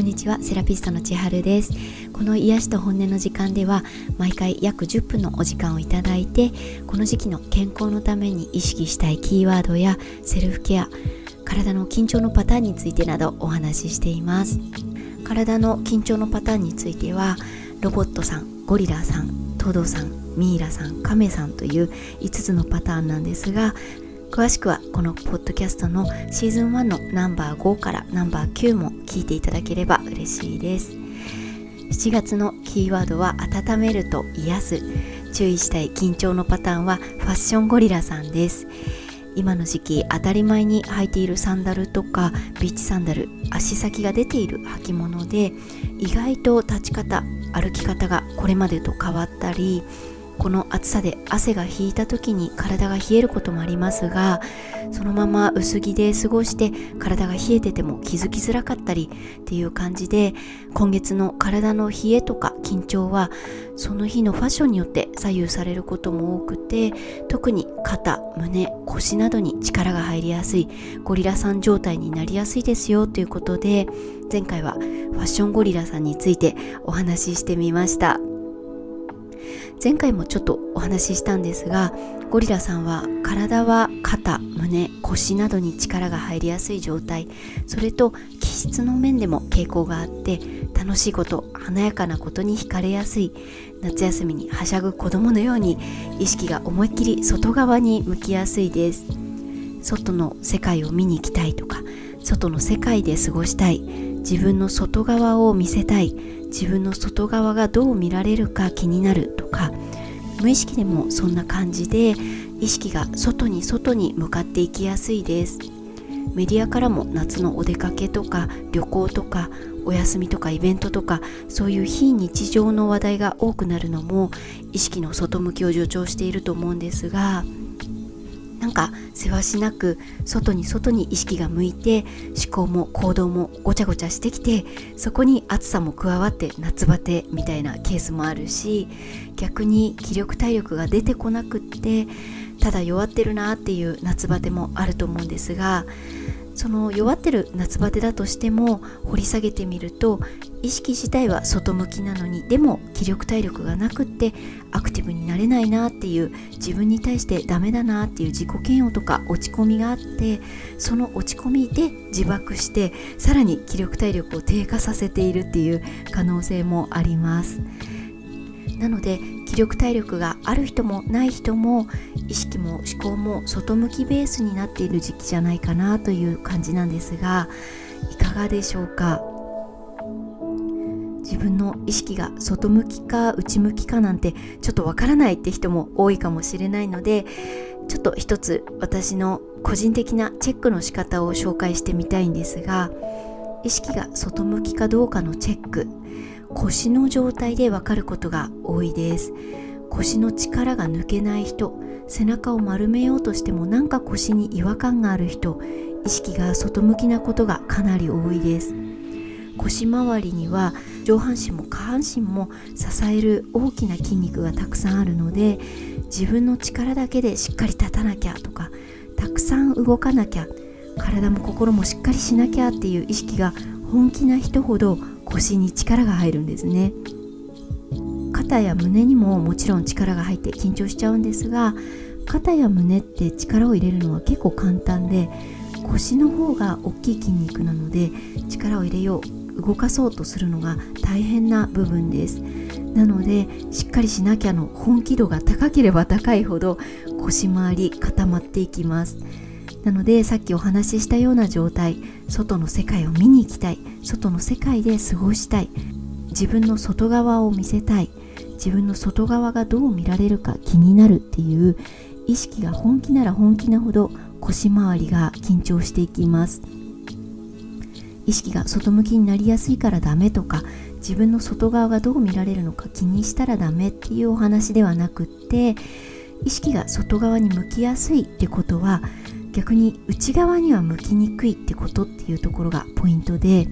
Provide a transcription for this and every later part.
こんにちはセラピストの千春です。この癒しと本音の時間では毎回約10分のお時間をいただいてこの時期の健康のために意識したいキーワードやセルフケア体の緊張のパターンについてなどお話ししています。体の緊張のパターンについてはロボットさんゴリラさんトドさんミイラさんカメさんという5つのパターンなんですが詳しくはこのポッドキャストのシーズン1のナンバー5からナンバー9も聞いていただければ嬉しいです。7月のキーワードは温めると癒す。注意したい緊張のパターンはファッションゴリラさんです。今の時期当たり前に履いているサンダルとかビーチサンダル足先が出ている履物で意外と立ち方歩き方がこれまでと変わったりこの暑さで汗が引いた時に体が冷えることもありますがそのまま薄着で過ごして体が冷えてても気づきづらかったりっていう感じで今月の体の冷えとか緊張はその日のファッションによって左右されることも多くて特に肩胸腰などに力が入りやすいゴリラさん状態になりやすいですよということで前回はファッションゴリラさんについてお話ししてみました。前回もちょっとお話ししたんですがゴリラさんは体は肩胸腰などに力が入りやすい状態。それと気質の面でも傾向があって楽しいこと華やかなことに惹かれやすい。夏休みにはしゃぐ子供のように意識が思いっきり外側に向きやすいです。外の世界を見に行きたいとか外の世界で過ごしたい。自分の外側を見せたい。自分の外側がどう見られるか気になるとか。無意識でもそんな感じで意識が外に外に向かっていきやすいです。メディアからも夏のお出かけとか旅行とかお休みとかイベントとかそういう非日常の話題が多くなるのも意識の外向きを助長していると思うんですがなんかせわしなく外に外に意識が向いて思考も行動もごちゃごちゃしてきてそこに暑さも加わって夏バテみたいなケースもあるし逆に気力体力が出てこなくってただ弱ってるなっていう夏バテもあると思うんですがその弱ってる夏バテだとしても掘り下げてみると意識自体は外向きなのにでも気力体力がなくってアクティブになれないなっていう自分に対してダメだなっていう自己嫌悪とか落ち込みがあってその落ち込みで自爆してさらに気力体力を低下させているっていう可能性もあります。なので気力体力がある人もない人も意識も思考も外向きベースになっている時期じゃないかなという感じなんですがいかがでしょうか？自分の意識が外向きか内向きかなんてちょっとわからないって人も多いかもしれないのでちょっと一つ私の個人的なチェックの仕方を紹介してみたいんですが意識が外向きかどうかのチェック。腰の状態でわかることが多いです。腰の力が抜けない人背中を丸めようとしてもなんか腰に違和感がある人意識が外向きなことがかなり多いです。腰回りには上半身も下半身も支える大きな筋肉がたくさんあるので自分の力だけでしっかり立たなきゃとかたくさん動かなきゃ体も心もしっかりしなきゃっていう意識が本気な人ほど腰に力が入るんですね。肩や胸にももちろん力が入って緊張しちゃうんですが肩や胸って力を入れるのは結構簡単で腰の方が大きい筋肉なので力を入れよう動かそうとするのが大変な部分です。なのでしっかりしなきゃの本気度が高ければ高いほど腰回り固まっていきます。なのでさっきお話ししたような状態外の世界を見に行きたい外の世界で過ごしたい自分の外側を見せたい自分の外側がどう見られるか気になるっていう意識が本気なら本気なほど腰回りが緊張していきます。意識が外向きになりやすいからダメとか自分の外側がどう見られるのか気にしたらダメっていうお話ではなくって意識が外側に向きやすいってことは逆に内側には向きにくいってことっていうところがポイントで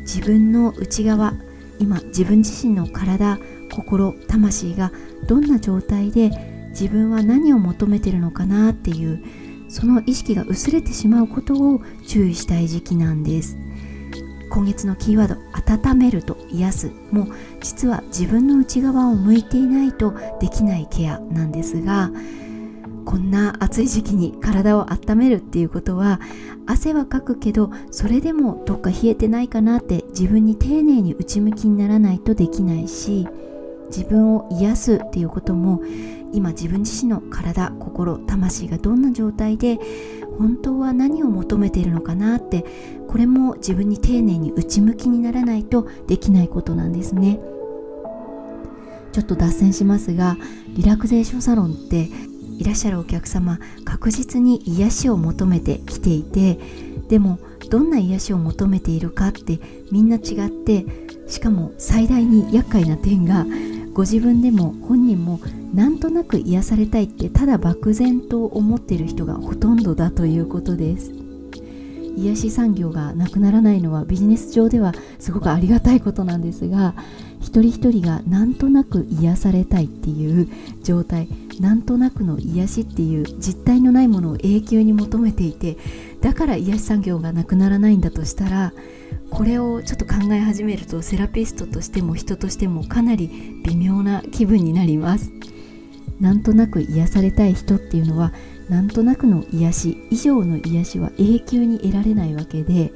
自分の内側今自分自身の体心魂がどんな状態で自分は何を求めてるのかなっていうその意識が薄れてしまうことを注意したい時期なんです。今月のキーワード「温めると癒す」も実は自分の内側を向いていないとできないケアなんですがこんな暑い時期に体を温めるっていうことは汗はかくけどそれでもどっか冷えてないかなって自分に丁寧に内向きにならないとできないし自分を癒すっていうことも今自分自身の体心魂がどんな状態で本当は何を求めているのかなってこれも自分に丁寧に内向きにならないとできないことなんですね。ちょっと脱線しますがリラクゼーションサロンっていらっしゃるお客様確実に癒しを求めてきていてでもどんな癒しを求めているかってみんな違ってしかも最大に厄介な点がご自分でも本人もなんとなく癒されたいってただ漠然と思っている人がほとんどだということです。癒し産業がなくならないのはビジネス上ではすごくありがたいことなんですが一人一人がなんとなく癒されたいっていう状態なんとなくの癒しっていう実体のないものを永久に求めていてだから癒し産業がなくならないんだとしたらこれをちょっと考え始めるとセラピストとしても人としてもかなり微妙な気分になります。なんとなく癒されたい人っていうのはなんとなくの癒し以上の癒しは永久に得られないわけで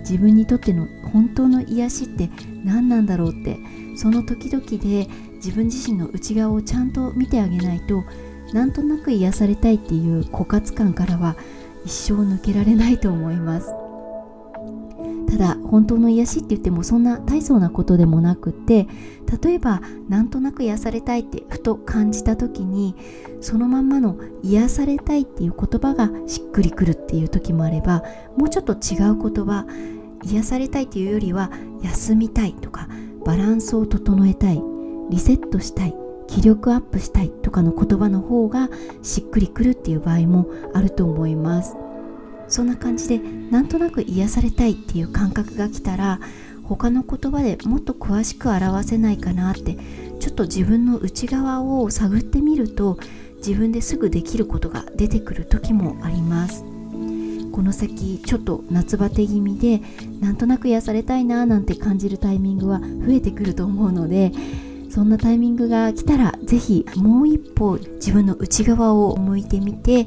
自分にとっての本当の癒しって何なんだろうってその時々で自分自身の内側をちゃんと見てあげないとなんとなく癒されたいっていう枯渇感からは一生抜けられないと思います。ただ本当の癒しって言ってもそんな大層なことでもなくって例えばなんとなく癒されたいってふと感じた時にそのまんまの癒されたいっていう言葉がしっくりくるっていう時もあればもうちょっと違う言葉癒されたいっていうよりは休みたいとかバランスを整えたいリセットしたい気力アップしたいとかの言葉の方がしっくりくるっていう場合もあると思います。そんな感じでなんとなく癒されたいっていう感覚が来たら他の言葉でもっと詳しく表せないかなってちょっと自分の内側を探ってみると自分ですぐできることが出てくる時もあります。この先ちょっと夏バテ気味でなんとなく癒されたいななんて感じるタイミングは増えてくると思うのでそんなタイミングが来たら是非もう一歩自分の内側を向いてみて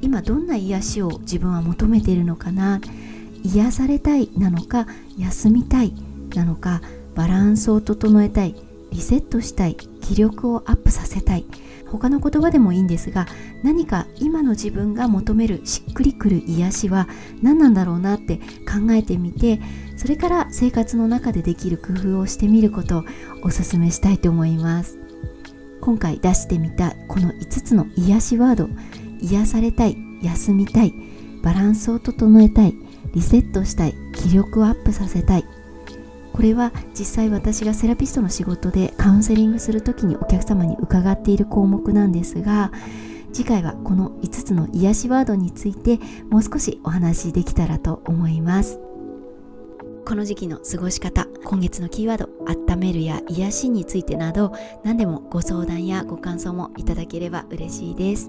今どんな癒しを自分は求めているのかな癒されたいなのか休みたいなのかバランスを整えたいリセットしたい気力をアップさせたい。他の言葉でもいいんですが何か今の自分が求めるしっくりくる癒しは何なんだろうなって考えてみてそれから生活の中でできる工夫をしてみることをおすすめしたいと思います。今回出してみたこの5つの癒しワード癒されたい休みたいバランスを整えたいリセットしたい気力をアップさせたい。これは実際私がセラピストの仕事でカウンセリングする時にお客様に伺っている項目なんですが次回はこの5つの癒しワードについてもう少しお話できたらと思います。この時期の過ごし方今月のキーワード温めるや癒しについてなど何でもご相談やご感想もいただければ嬉しいです。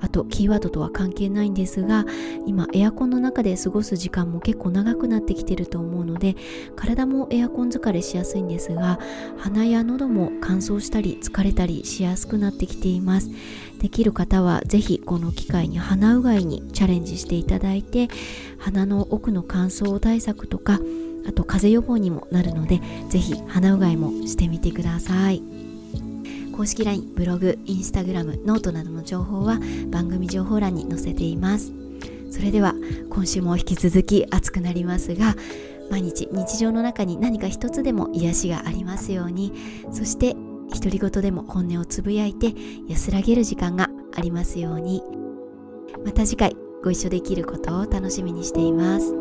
あとキーワードとは関係ないんですが今エアコンの中で過ごす時間も結構長くなってきてると思うので体もエアコン疲れしやすいんですが鼻や喉も乾燥したり疲れたりしやすくなってきています。できる方は是非この機会に鼻うがいにチャレンジしていただいて鼻の奥の乾燥対策とかあと風邪予防にもなるので是非鼻うがいもしてみてください。公式 LINE、ブログ、インスタグラム、ノートなどの情報は番組情報欄に載せています。それでは今週も引き続き暑くなりますが毎日日常の中に何か一つでも癒しがありますようにそして独り言でも本音をつぶやいて安らげる時間がありますようにまた次回ご一緒できることを楽しみにしています。